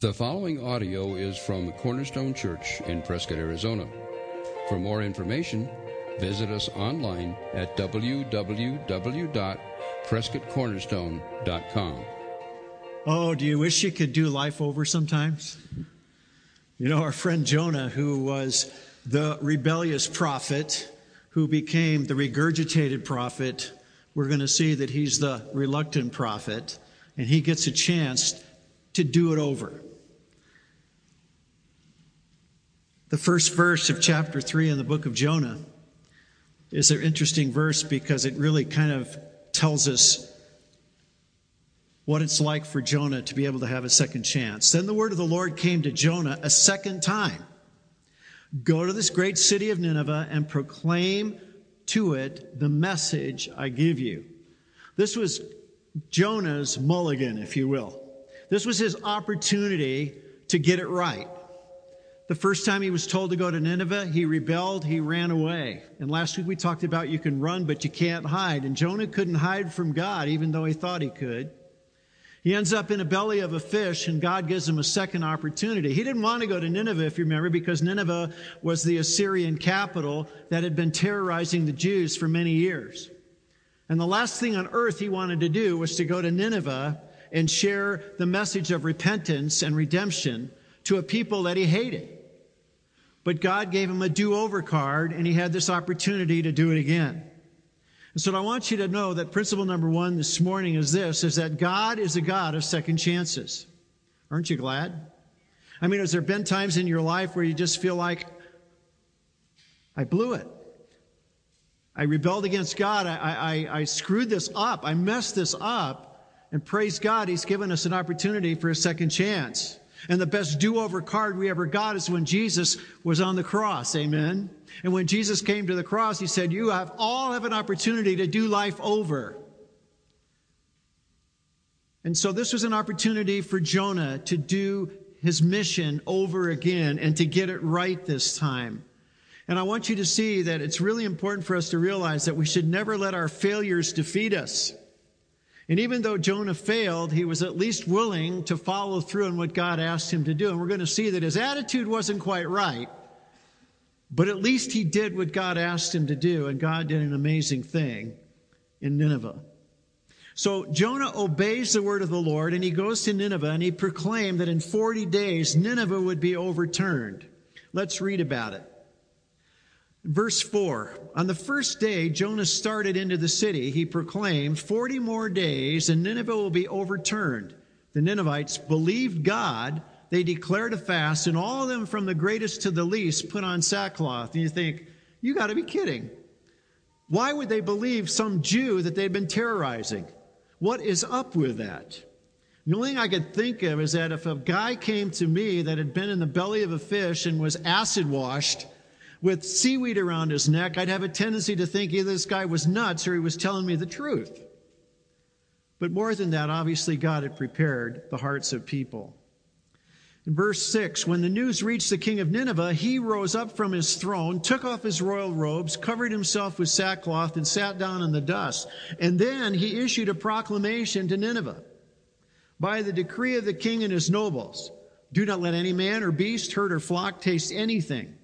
The following audio is from Cornerstone Church in Prescott, Arizona. For more information, visit us online at www.prescottcornerstone.com. Oh, do you wish you could do life over sometimes? You know, our friend Jonah, who was the rebellious prophet, who became the regurgitated prophet, we're going to see that he's the reluctant prophet, and he gets a chance to do it over. The first verse of chapter 3 in the book of Jonah is an interesting verse because it really kind of tells us what it's like for Jonah to be able to have a second chance. Then the word of the Lord came to Jonah a second time Go to this great city of Nineveh and proclaim to it the message I give you. This was Jonah's mulligan, if you will. This was his opportunity to get it right. The first time he was told to go to Nineveh, he rebelled, he ran away. And last week we talked about you can run, but you can't hide. And Jonah couldn't hide from God, even though he thought he could. He ends up in a belly of a fish, and God gives him a second opportunity. He didn't want to go to Nineveh, if you remember, because Nineveh was the Assyrian capital that had been terrorizing the Jews for many years. And the last thing on earth he wanted to do was to go to Nineveh and share the message of repentance and redemption to a people that he hated. But God gave him a do over card, and he had this opportunity to do it again. And so I want you to know that principle number one this morning is this, is that God is a God of second chances. Aren't you glad? I mean, has there been times in your life where you just feel like, I blew it? I rebelled against God. I, I, I screwed this up. I messed this up. And praise God, He's given us an opportunity for a second chance. And the best do over card we ever got is when Jesus was on the cross. Amen. And when Jesus came to the cross, he said, You have all have an opportunity to do life over. And so this was an opportunity for Jonah to do his mission over again and to get it right this time. And I want you to see that it's really important for us to realize that we should never let our failures defeat us. And even though Jonah failed, he was at least willing to follow through on what God asked him to do. And we're going to see that his attitude wasn't quite right, but at least he did what God asked him to do, and God did an amazing thing in Nineveh. So Jonah obeys the word of the Lord, and he goes to Nineveh, and he proclaimed that in 40 days Nineveh would be overturned. Let's read about it. Verse 4 On the first day Jonah started into the city, he proclaimed, 40 more days and Nineveh will be overturned. The Ninevites believed God. They declared a fast, and all of them, from the greatest to the least, put on sackcloth. And you think, you got to be kidding. Why would they believe some Jew that they'd been terrorizing? What is up with that? The only thing I could think of is that if a guy came to me that had been in the belly of a fish and was acid washed, with seaweed around his neck, I'd have a tendency to think either this guy was nuts or he was telling me the truth. But more than that, obviously, God had prepared the hearts of people. In verse 6, when the news reached the king of Nineveh, he rose up from his throne, took off his royal robes, covered himself with sackcloth, and sat down in the dust. And then he issued a proclamation to Nineveh by the decree of the king and his nobles do not let any man or beast, herd or flock taste anything.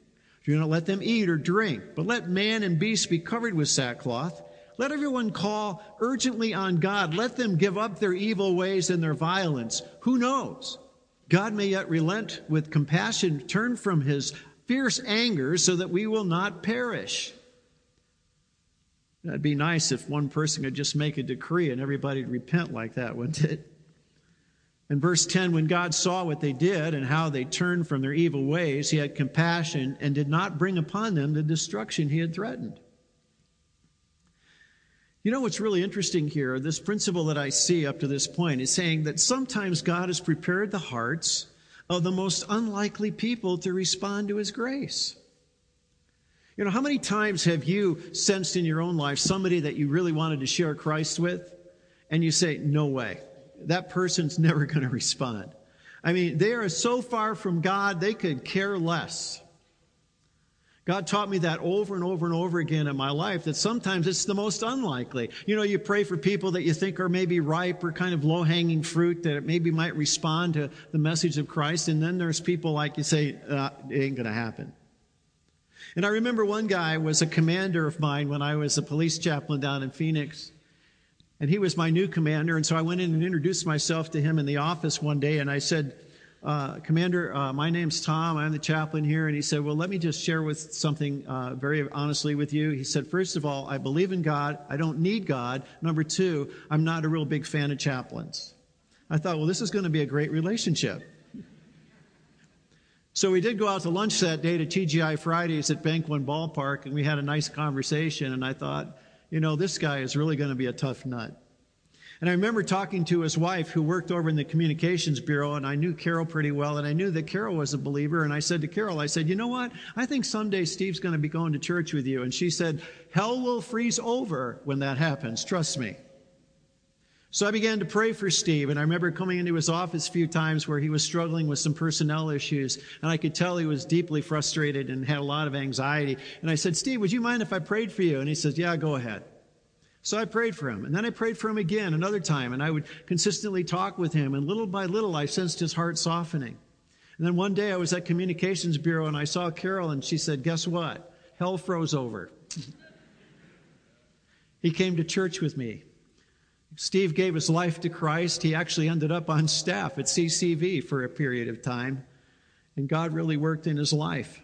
Do not let them eat or drink, but let man and beast be covered with sackcloth. Let everyone call urgently on God. Let them give up their evil ways and their violence. Who knows? God may yet relent with compassion, turn from his fierce anger so that we will not perish. That'd be nice if one person could just make a decree and everybody'd repent like that, wouldn't it? In verse 10, when God saw what they did and how they turned from their evil ways, he had compassion and did not bring upon them the destruction he had threatened. You know what's really interesting here? This principle that I see up to this point is saying that sometimes God has prepared the hearts of the most unlikely people to respond to his grace. You know, how many times have you sensed in your own life somebody that you really wanted to share Christ with, and you say, No way that person's never going to respond. I mean, they are so far from God, they could care less. God taught me that over and over and over again in my life that sometimes it's the most unlikely. You know, you pray for people that you think are maybe ripe or kind of low hanging fruit that maybe might respond to the message of Christ. And then there's people like you say, uh, it ain't going to happen. And I remember one guy was a commander of mine when I was a police chaplain down in Phoenix. And he was my new commander. And so I went in and introduced myself to him in the office one day. And I said, uh, Commander, uh, my name's Tom. I'm the chaplain here. And he said, Well, let me just share with something uh, very honestly with you. He said, First of all, I believe in God. I don't need God. Number two, I'm not a real big fan of chaplains. I thought, well, this is going to be a great relationship. So we did go out to lunch that day to TGI Fridays at Bank One Ballpark, and we had a nice conversation. And I thought, you know, this guy is really going to be a tough nut. And I remember talking to his wife who worked over in the communications bureau and I knew Carol pretty well and I knew that Carol was a believer and I said to Carol, I said, you know what? I think someday Steve's going to be going to church with you. And she said, hell will freeze over when that happens. Trust me. So I began to pray for Steve, and I remember coming into his office a few times where he was struggling with some personnel issues, and I could tell he was deeply frustrated and had a lot of anxiety. And I said, Steve, would you mind if I prayed for you? And he says, Yeah, go ahead. So I prayed for him. And then I prayed for him again another time. And I would consistently talk with him. And little by little, I sensed his heart softening. And then one day I was at Communications Bureau and I saw Carol and she said, Guess what? Hell froze over. he came to church with me. Steve gave his life to Christ. He actually ended up on staff at CCV for a period of time. And God really worked in his life.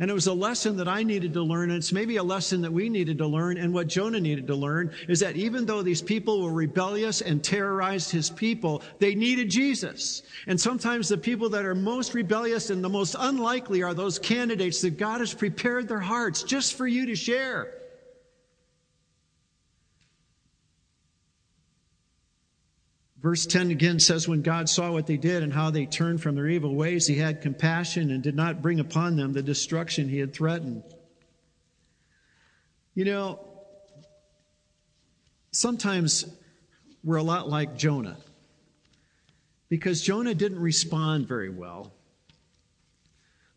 And it was a lesson that I needed to learn, and it's maybe a lesson that we needed to learn, and what Jonah needed to learn is that even though these people were rebellious and terrorized his people, they needed Jesus. And sometimes the people that are most rebellious and the most unlikely are those candidates that God has prepared their hearts just for you to share. Verse 10 again says, When God saw what they did and how they turned from their evil ways, he had compassion and did not bring upon them the destruction he had threatened. You know, sometimes we're a lot like Jonah because Jonah didn't respond very well.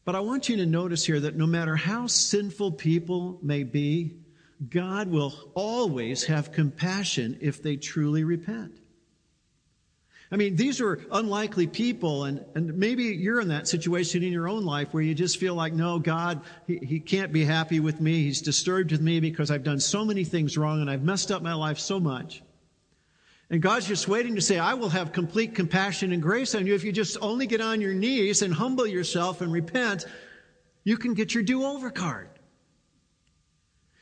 But I want you to notice here that no matter how sinful people may be, God will always have compassion if they truly repent. I mean, these are unlikely people, and, and maybe you're in that situation in your own life where you just feel like, no, God, he, he can't be happy with me. He's disturbed with me because I've done so many things wrong and I've messed up my life so much. And God's just waiting to say, I will have complete compassion and grace on you. If you just only get on your knees and humble yourself and repent, you can get your do over card.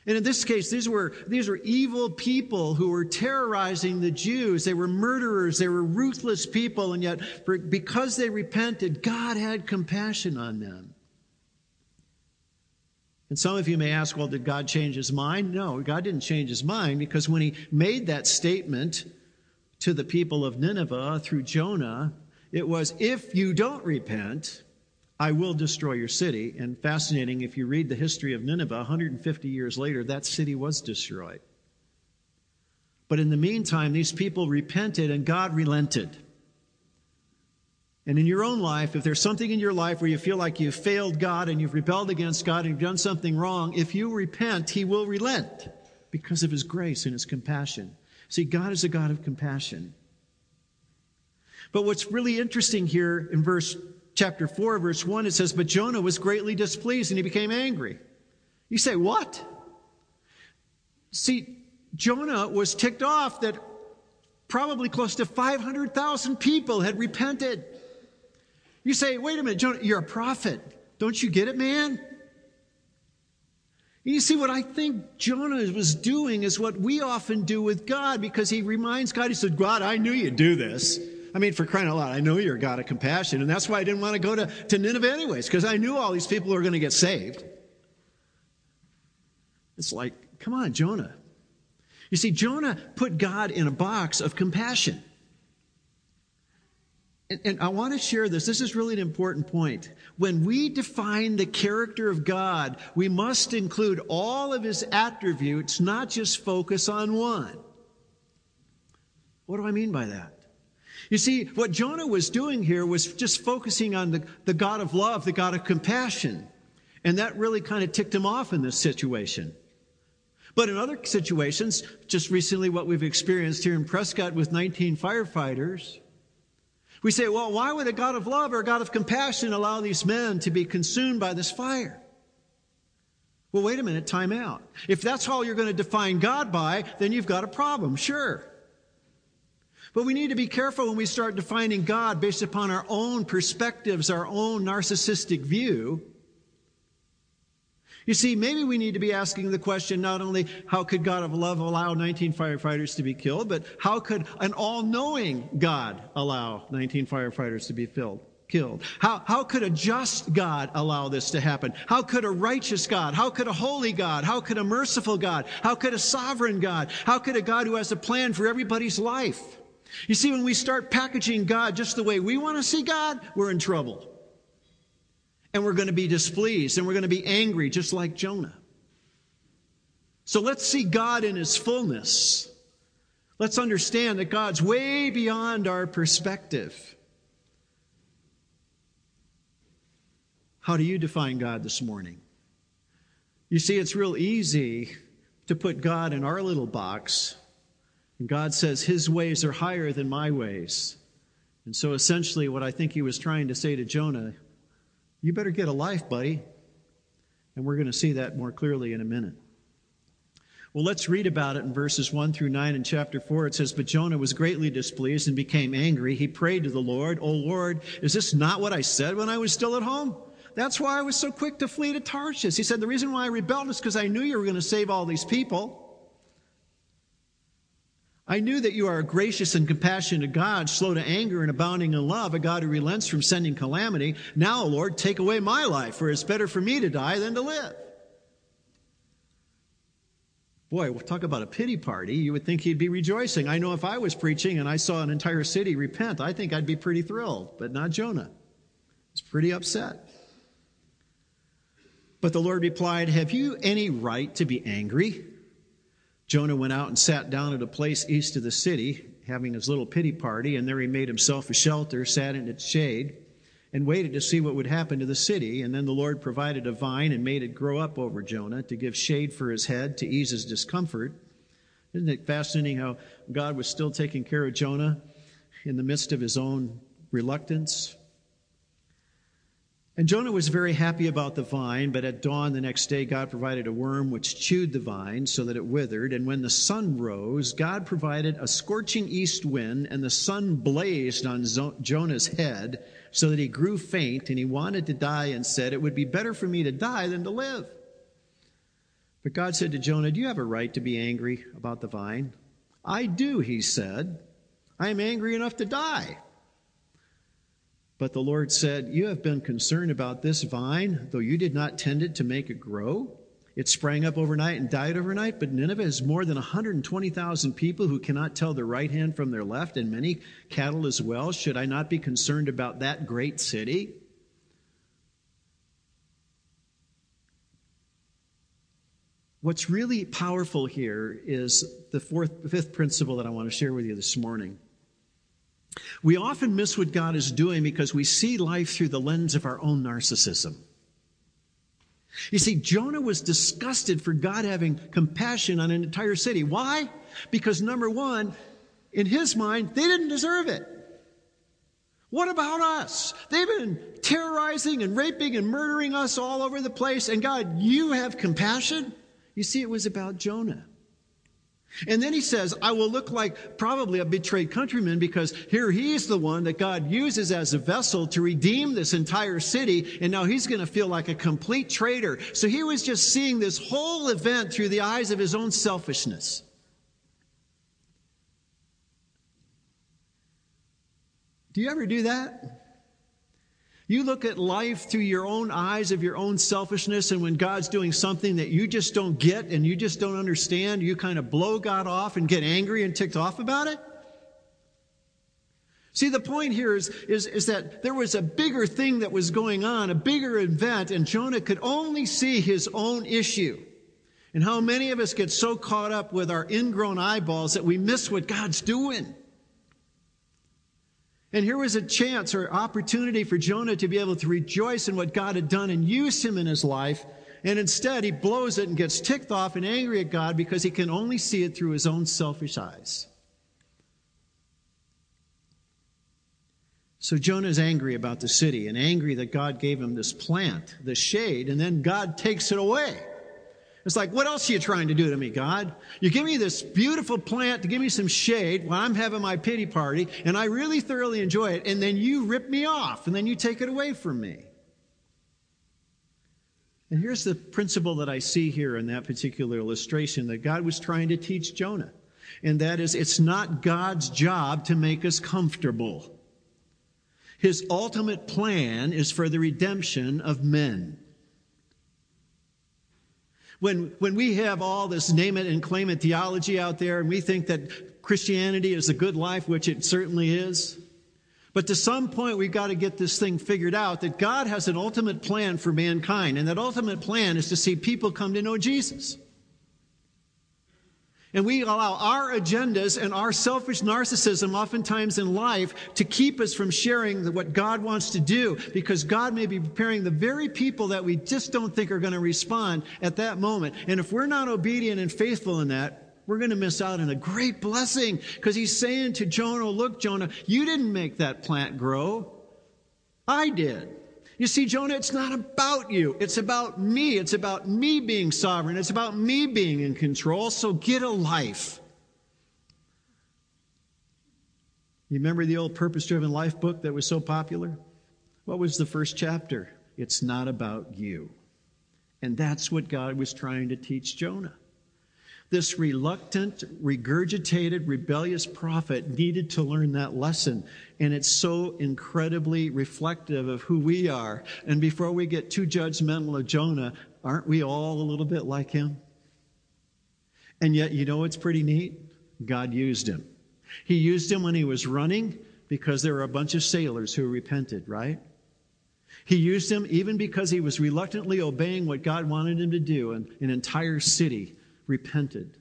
And in this case, these were, these were evil people who were terrorizing the Jews. They were murderers. They were ruthless people. And yet, for, because they repented, God had compassion on them. And some of you may ask, well, did God change his mind? No, God didn't change his mind because when he made that statement to the people of Nineveh through Jonah, it was, if you don't repent, I will destroy your city. And fascinating, if you read the history of Nineveh, 150 years later, that city was destroyed. But in the meantime, these people repented and God relented. And in your own life, if there's something in your life where you feel like you've failed God and you've rebelled against God and you've done something wrong, if you repent, He will relent because of His grace and His compassion. See, God is a God of compassion. But what's really interesting here in verse chapter 4, verse 1, it says, But Jonah was greatly displeased and he became angry. You say, What? See, Jonah was ticked off that probably close to 500,000 people had repented. You say, Wait a minute, Jonah, you're a prophet. Don't you get it, man? You see, what I think Jonah was doing is what we often do with God because he reminds God, he said, God, I knew you'd do this. I mean, for crying out loud, I know you're a God of compassion. And that's why I didn't want to go to, to Nineveh anyways, because I knew all these people were going to get saved. It's like, come on, Jonah. You see, Jonah put God in a box of compassion. And, and I want to share this. This is really an important point. When we define the character of God, we must include all of his attributes, not just focus on one. What do I mean by that? You see, what Jonah was doing here was just focusing on the, the God of love, the God of compassion. And that really kind of ticked him off in this situation. But in other situations, just recently what we've experienced here in Prescott with 19 firefighters, we say, well, why would a God of love or a God of compassion allow these men to be consumed by this fire? Well, wait a minute, time out. If that's all you're going to define God by, then you've got a problem, sure. But we need to be careful when we start defining God based upon our own perspectives, our own narcissistic view. You see, maybe we need to be asking the question not only how could God of love allow 19 firefighters to be killed, but how could an all knowing God allow 19 firefighters to be filled, killed? How, how could a just God allow this to happen? How could a righteous God? How could a holy God? How could a merciful God? How could a sovereign God? How could a God who has a plan for everybody's life? You see, when we start packaging God just the way we want to see God, we're in trouble and we're going to be displeased and we're going to be angry, just like Jonah. So let's see God in his fullness. Let's understand that God's way beyond our perspective. How do you define God this morning? You see, it's real easy to put God in our little box. And God says his ways are higher than my ways. And so essentially, what I think he was trying to say to Jonah you better get a life, buddy. And we're going to see that more clearly in a minute. Well, let's read about it in verses 1 through 9 in chapter 4. It says, But Jonah was greatly displeased and became angry. He prayed to the Lord, O Lord, is this not what I said when I was still at home? That's why I was so quick to flee to Tarshish. He said, The reason why I rebelled is because I knew you were going to save all these people. I knew that you are a gracious and compassionate God, slow to anger and abounding in love, a God who relents from sending calamity. Now, Lord, take away my life, for it's better for me to die than to live. Boy, we'll talk about a pity party. You would think he'd be rejoicing. I know if I was preaching and I saw an entire city repent, I think I'd be pretty thrilled, but not Jonah. He's pretty upset. But the Lord replied, Have you any right to be angry? Jonah went out and sat down at a place east of the city, having his little pity party, and there he made himself a shelter, sat in its shade, and waited to see what would happen to the city. And then the Lord provided a vine and made it grow up over Jonah to give shade for his head, to ease his discomfort. Isn't it fascinating how God was still taking care of Jonah in the midst of his own reluctance? And Jonah was very happy about the vine, but at dawn the next day, God provided a worm which chewed the vine so that it withered. And when the sun rose, God provided a scorching east wind, and the sun blazed on Jonah's head so that he grew faint and he wanted to die and said, It would be better for me to die than to live. But God said to Jonah, Do you have a right to be angry about the vine? I do, he said. I am angry enough to die. But the Lord said, You have been concerned about this vine, though you did not tend it to make it grow. It sprang up overnight and died overnight, but Nineveh has more than 120,000 people who cannot tell their right hand from their left, and many cattle as well. Should I not be concerned about that great city? What's really powerful here is the fourth, fifth principle that I want to share with you this morning. We often miss what God is doing because we see life through the lens of our own narcissism. You see, Jonah was disgusted for God having compassion on an entire city. Why? Because number one, in his mind, they didn't deserve it. What about us? They've been terrorizing and raping and murdering us all over the place, and God, you have compassion? You see, it was about Jonah. And then he says, I will look like probably a betrayed countryman because here he's the one that God uses as a vessel to redeem this entire city. And now he's going to feel like a complete traitor. So he was just seeing this whole event through the eyes of his own selfishness. Do you ever do that? You look at life through your own eyes of your own selfishness, and when God's doing something that you just don't get and you just don't understand, you kind of blow God off and get angry and ticked off about it? See, the point here is, is, is that there was a bigger thing that was going on, a bigger event, and Jonah could only see his own issue. And how many of us get so caught up with our ingrown eyeballs that we miss what God's doing. And here was a chance or opportunity for Jonah to be able to rejoice in what God had done and use him in his life. And instead, he blows it and gets ticked off and angry at God because he can only see it through his own selfish eyes. So Jonah is angry about the city and angry that God gave him this plant, this shade, and then God takes it away. It's like, what else are you trying to do to me, God? You give me this beautiful plant to give me some shade while I'm having my pity party, and I really thoroughly enjoy it, and then you rip me off, and then you take it away from me. And here's the principle that I see here in that particular illustration that God was trying to teach Jonah. And that is, it's not God's job to make us comfortable. His ultimate plan is for the redemption of men. When, when we have all this name it and claim it theology out there and we think that Christianity is a good life, which it certainly is, but to some point, we've got to get this thing figured out that God has an ultimate plan for mankind, and that ultimate plan is to see people come to know Jesus. And we allow our agendas and our selfish narcissism, oftentimes in life, to keep us from sharing what God wants to do because God may be preparing the very people that we just don't think are going to respond at that moment. And if we're not obedient and faithful in that, we're going to miss out on a great blessing because he's saying to Jonah, Look, Jonah, you didn't make that plant grow. I did. You see, Jonah, it's not about you. It's about me. It's about me being sovereign. It's about me being in control. So get a life. You remember the old purpose driven life book that was so popular? What was the first chapter? It's not about you. And that's what God was trying to teach Jonah. This reluctant, regurgitated, rebellious prophet needed to learn that lesson. And it's so incredibly reflective of who we are. And before we get too judgmental of Jonah, aren't we all a little bit like him? And yet, you know what's pretty neat? God used him. He used him when he was running because there were a bunch of sailors who repented, right? He used him even because he was reluctantly obeying what God wanted him to do, and an entire city repented.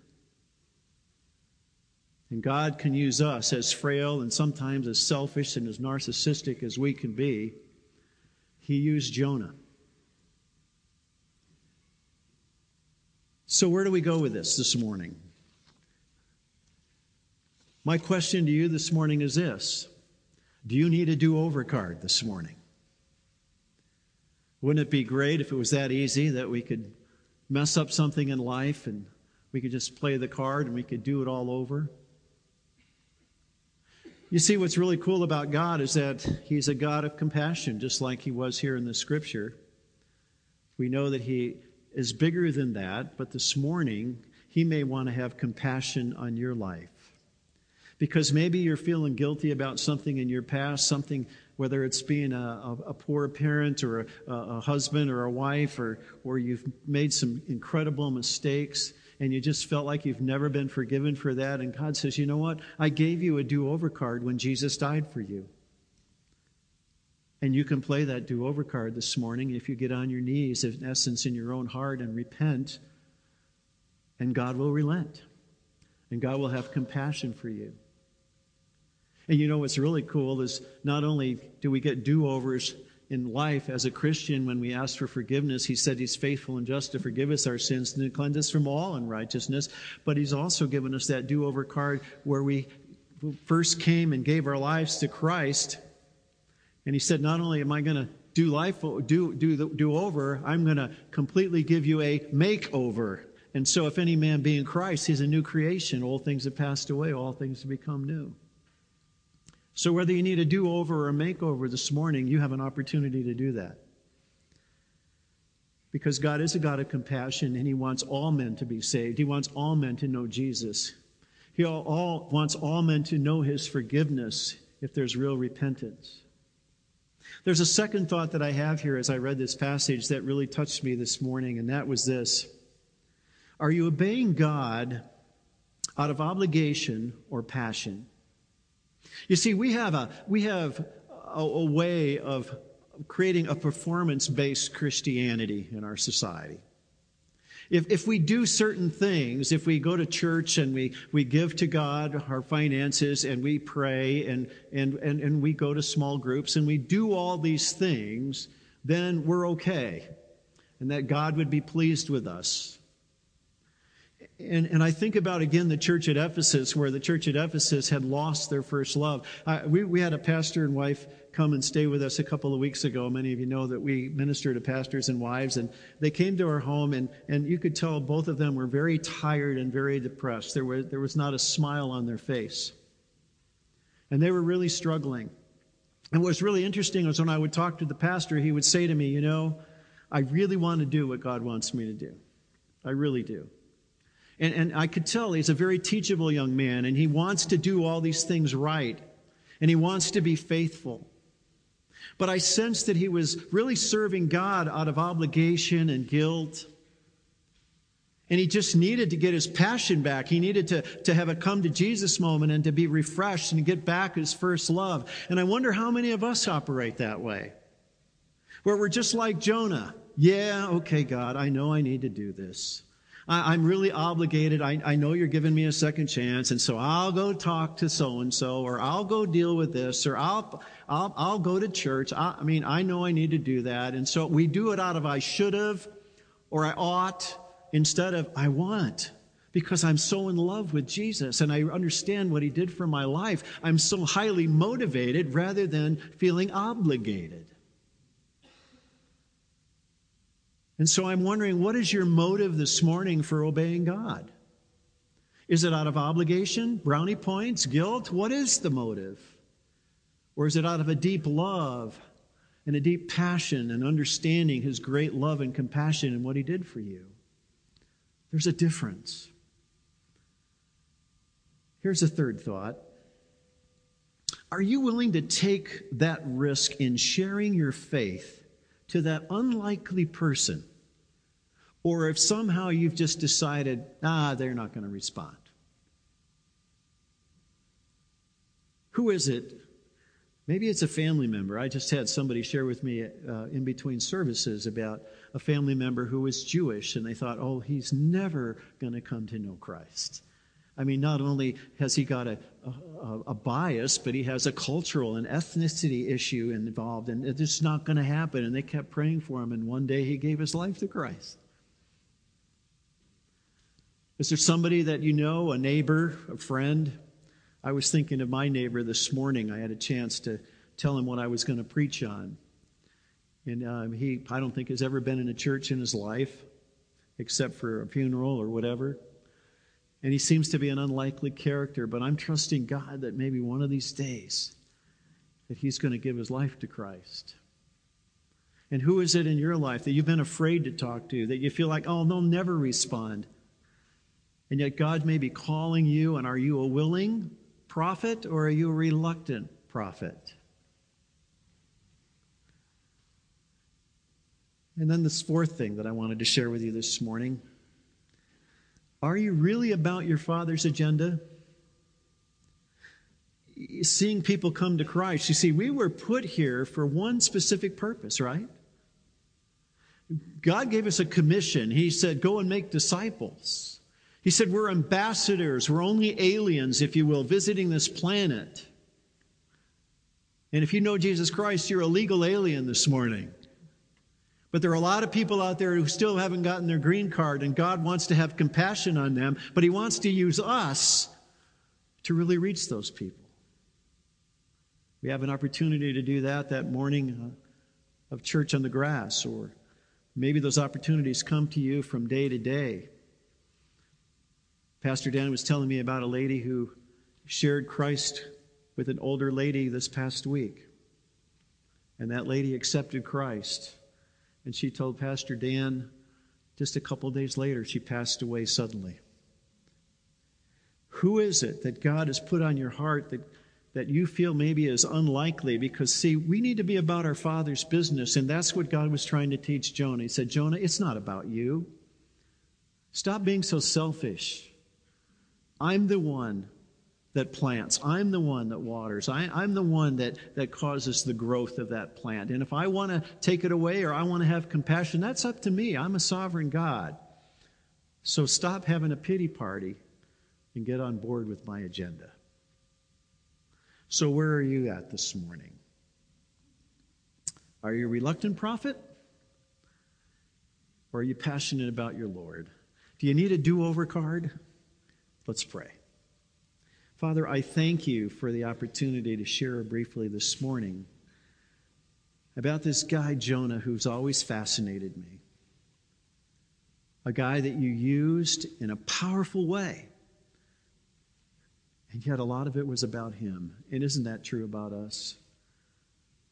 And God can use us as frail and sometimes as selfish and as narcissistic as we can be. He used Jonah. So, where do we go with this this morning? My question to you this morning is this Do you need a do over card this morning? Wouldn't it be great if it was that easy that we could mess up something in life and we could just play the card and we could do it all over. You see, what's really cool about God is that He's a God of compassion, just like He was here in the scripture. We know that He is bigger than that, but this morning, He may want to have compassion on your life. Because maybe you're feeling guilty about something in your past, something, whether it's being a, a, a poor parent or a, a husband or a wife, or, or you've made some incredible mistakes and you just felt like you've never been forgiven for that. And God says, you know what? I gave you a do over card when Jesus died for you. And you can play that do over card this morning if you get on your knees, in essence, in your own heart and repent, and God will relent. And God will have compassion for you. And you know what's really cool is not only do we get do overs in life as a Christian, when we ask for forgiveness, He said He's faithful and just to forgive us our sins and to cleanse us from all unrighteousness. But He's also given us that do over card where we first came and gave our lives to Christ. And He said, Not only am I going to do life, do, do, do over, I'm going to completely give you a makeover. And so, if any man be in Christ, he's a new creation. All things have passed away, all things have become new. So, whether you need a do over or a makeover this morning, you have an opportunity to do that. Because God is a God of compassion and He wants all men to be saved. He wants all men to know Jesus. He all, all, wants all men to know His forgiveness if there's real repentance. There's a second thought that I have here as I read this passage that really touched me this morning, and that was this Are you obeying God out of obligation or passion? You see, we have a, we have a, a way of creating a performance based Christianity in our society. If, if we do certain things, if we go to church and we, we give to God our finances and we pray and, and, and, and we go to small groups and we do all these things, then we're okay. And that God would be pleased with us. And, and I think about again the church at Ephesus, where the church at Ephesus had lost their first love. We, we had a pastor and wife come and stay with us a couple of weeks ago. Many of you know that we minister to pastors and wives, and they came to our home, and, and you could tell both of them were very tired and very depressed. There, were, there was not a smile on their face. And they were really struggling. And what was really interesting was when I would talk to the pastor, he would say to me, You know, I really want to do what God wants me to do. I really do. And, and I could tell he's a very teachable young man, and he wants to do all these things right, and he wants to be faithful. But I sensed that he was really serving God out of obligation and guilt. And he just needed to get his passion back. He needed to, to have a come to Jesus moment and to be refreshed and get back his first love. And I wonder how many of us operate that way. Where we're just like Jonah. Yeah, okay, God, I know I need to do this. I, am really obligated. I, I know you're giving me a second chance, and so I'll go talk to so and so, or I'll go deal with this, or I'll, I'll, I'll go to church. I, I mean, I know I need to do that. And so we do it out of I should have, or I ought, instead of I want because I'm so in love with Jesus and I understand what he did for my life. I'm so highly motivated rather than feeling obligated. And so I'm wondering, what is your motive this morning for obeying God? Is it out of obligation, brownie points, guilt? What is the motive? Or is it out of a deep love and a deep passion and understanding his great love and compassion and what he did for you? There's a difference. Here's a third thought. Are you willing to take that risk in sharing your faith to that unlikely person or if somehow you've just decided, ah, they're not going to respond. Who is it? Maybe it's a family member. I just had somebody share with me uh, in between services about a family member who was Jewish, and they thought, oh, he's never going to come to know Christ. I mean, not only has he got a, a, a, bias, but he has a cultural and ethnicity issue involved, and it's not going to happen. And they kept praying for him, and one day he gave his life to Christ. Is there somebody that you know, a neighbor, a friend? I was thinking of my neighbor this morning. I had a chance to tell him what I was going to preach on. And um, he, I don't think, has ever been in a church in his life, except for a funeral or whatever. And he seems to be an unlikely character, but I'm trusting God that maybe one of these days that he's going to give his life to Christ. And who is it in your life that you've been afraid to talk to, that you feel like, oh, they'll never respond? And yet, God may be calling you, and are you a willing prophet or are you a reluctant prophet? And then, this fourth thing that I wanted to share with you this morning are you really about your Father's agenda? Seeing people come to Christ. You see, we were put here for one specific purpose, right? God gave us a commission. He said, Go and make disciples. He said, We're ambassadors. We're only aliens, if you will, visiting this planet. And if you know Jesus Christ, you're a legal alien this morning. But there are a lot of people out there who still haven't gotten their green card, and God wants to have compassion on them, but He wants to use us to really reach those people. We have an opportunity to do that that morning uh, of church on the grass, or maybe those opportunities come to you from day to day. Pastor Dan was telling me about a lady who shared Christ with an older lady this past week. And that lady accepted Christ. And she told Pastor Dan just a couple days later, she passed away suddenly. Who is it that God has put on your heart that, that you feel maybe is unlikely? Because, see, we need to be about our Father's business. And that's what God was trying to teach Jonah. He said, Jonah, it's not about you. Stop being so selfish. I'm the one that plants. I'm the one that waters. I, am the one that, that causes the growth of that plant. And if I want to take it away or I want to have compassion, that's up to me. I'm a sovereign God. So stop having a pity party and get on board with my agenda. So, where are you at this morning? Are you a reluctant prophet? Or are you passionate about your Lord? Do you need a do over card? Let's pray. Father, I thank you for the opportunity to share briefly this morning about this guy, Jonah, who's always fascinated me. A guy that you used in a powerful way. And yet, a lot of it was about him. And isn't that true about us?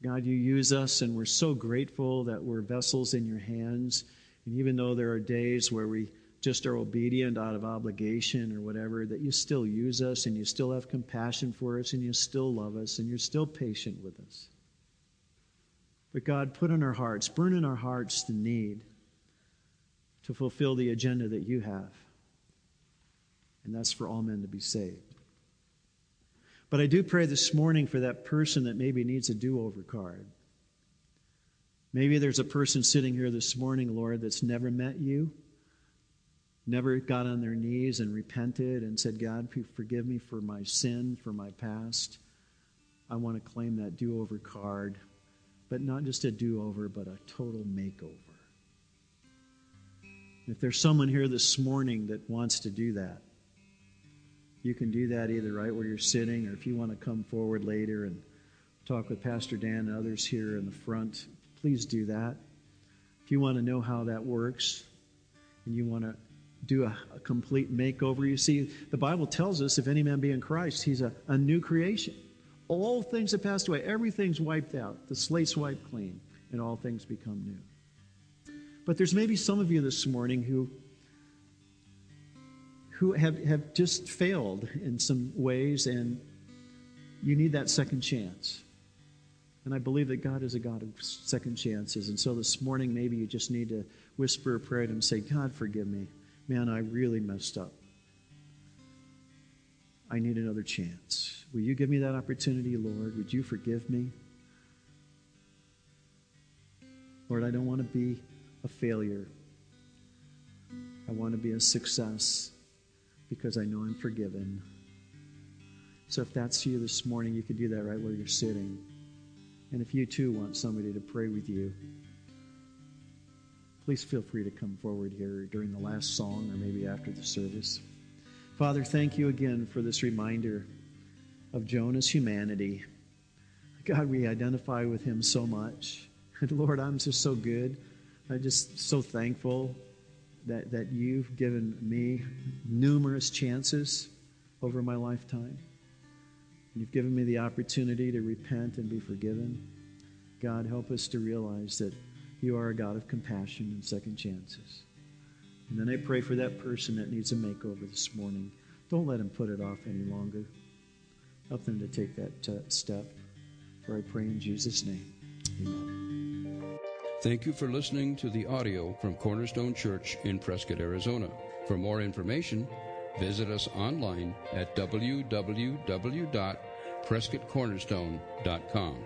God, you use us, and we're so grateful that we're vessels in your hands. And even though there are days where we just are obedient out of obligation or whatever, that you still use us and you still have compassion for us and you still love us and you're still patient with us. But God, put in our hearts, burn in our hearts the need to fulfill the agenda that you have. And that's for all men to be saved. But I do pray this morning for that person that maybe needs a do over card. Maybe there's a person sitting here this morning, Lord, that's never met you, never got on their knees and repented and said, God, forgive me for my sin, for my past. I want to claim that do over card, but not just a do over, but a total makeover. If there's someone here this morning that wants to do that, you can do that either right where you're sitting, or if you want to come forward later and talk with Pastor Dan and others here in the front, please do that. If you want to know how that works and you want to do a, a complete makeover, you see, the Bible tells us if any man be in Christ, he's a, a new creation. All things have passed away, everything's wiped out, the slate's wiped clean, and all things become new. But there's maybe some of you this morning who who have, have just failed in some ways, and you need that second chance. And I believe that God is a God of second chances. And so this morning, maybe you just need to whisper a prayer to Him say, God, forgive me. Man, I really messed up. I need another chance. Will you give me that opportunity, Lord? Would you forgive me? Lord, I don't want to be a failure. I want to be a success because I know I'm forgiven. So if that's you this morning, you can do that right where you're sitting. And if you too want somebody to pray with you, please feel free to come forward here during the last song or maybe after the service. Father, thank you again for this reminder of Jonah's humanity. God, we identify with him so much. And Lord, I'm just so good. I'm just so thankful that, that you've given me numerous chances over my lifetime. You've given me the opportunity to repent and be forgiven. God, help us to realize that you are a God of compassion and second chances. And then I pray for that person that needs a makeover this morning. Don't let them put it off any longer. Help them to take that uh, step. For I pray in Jesus' name. Amen. Thank you for listening to the audio from Cornerstone Church in Prescott, Arizona. For more information, visit us online at www.prescottcornerstone.com.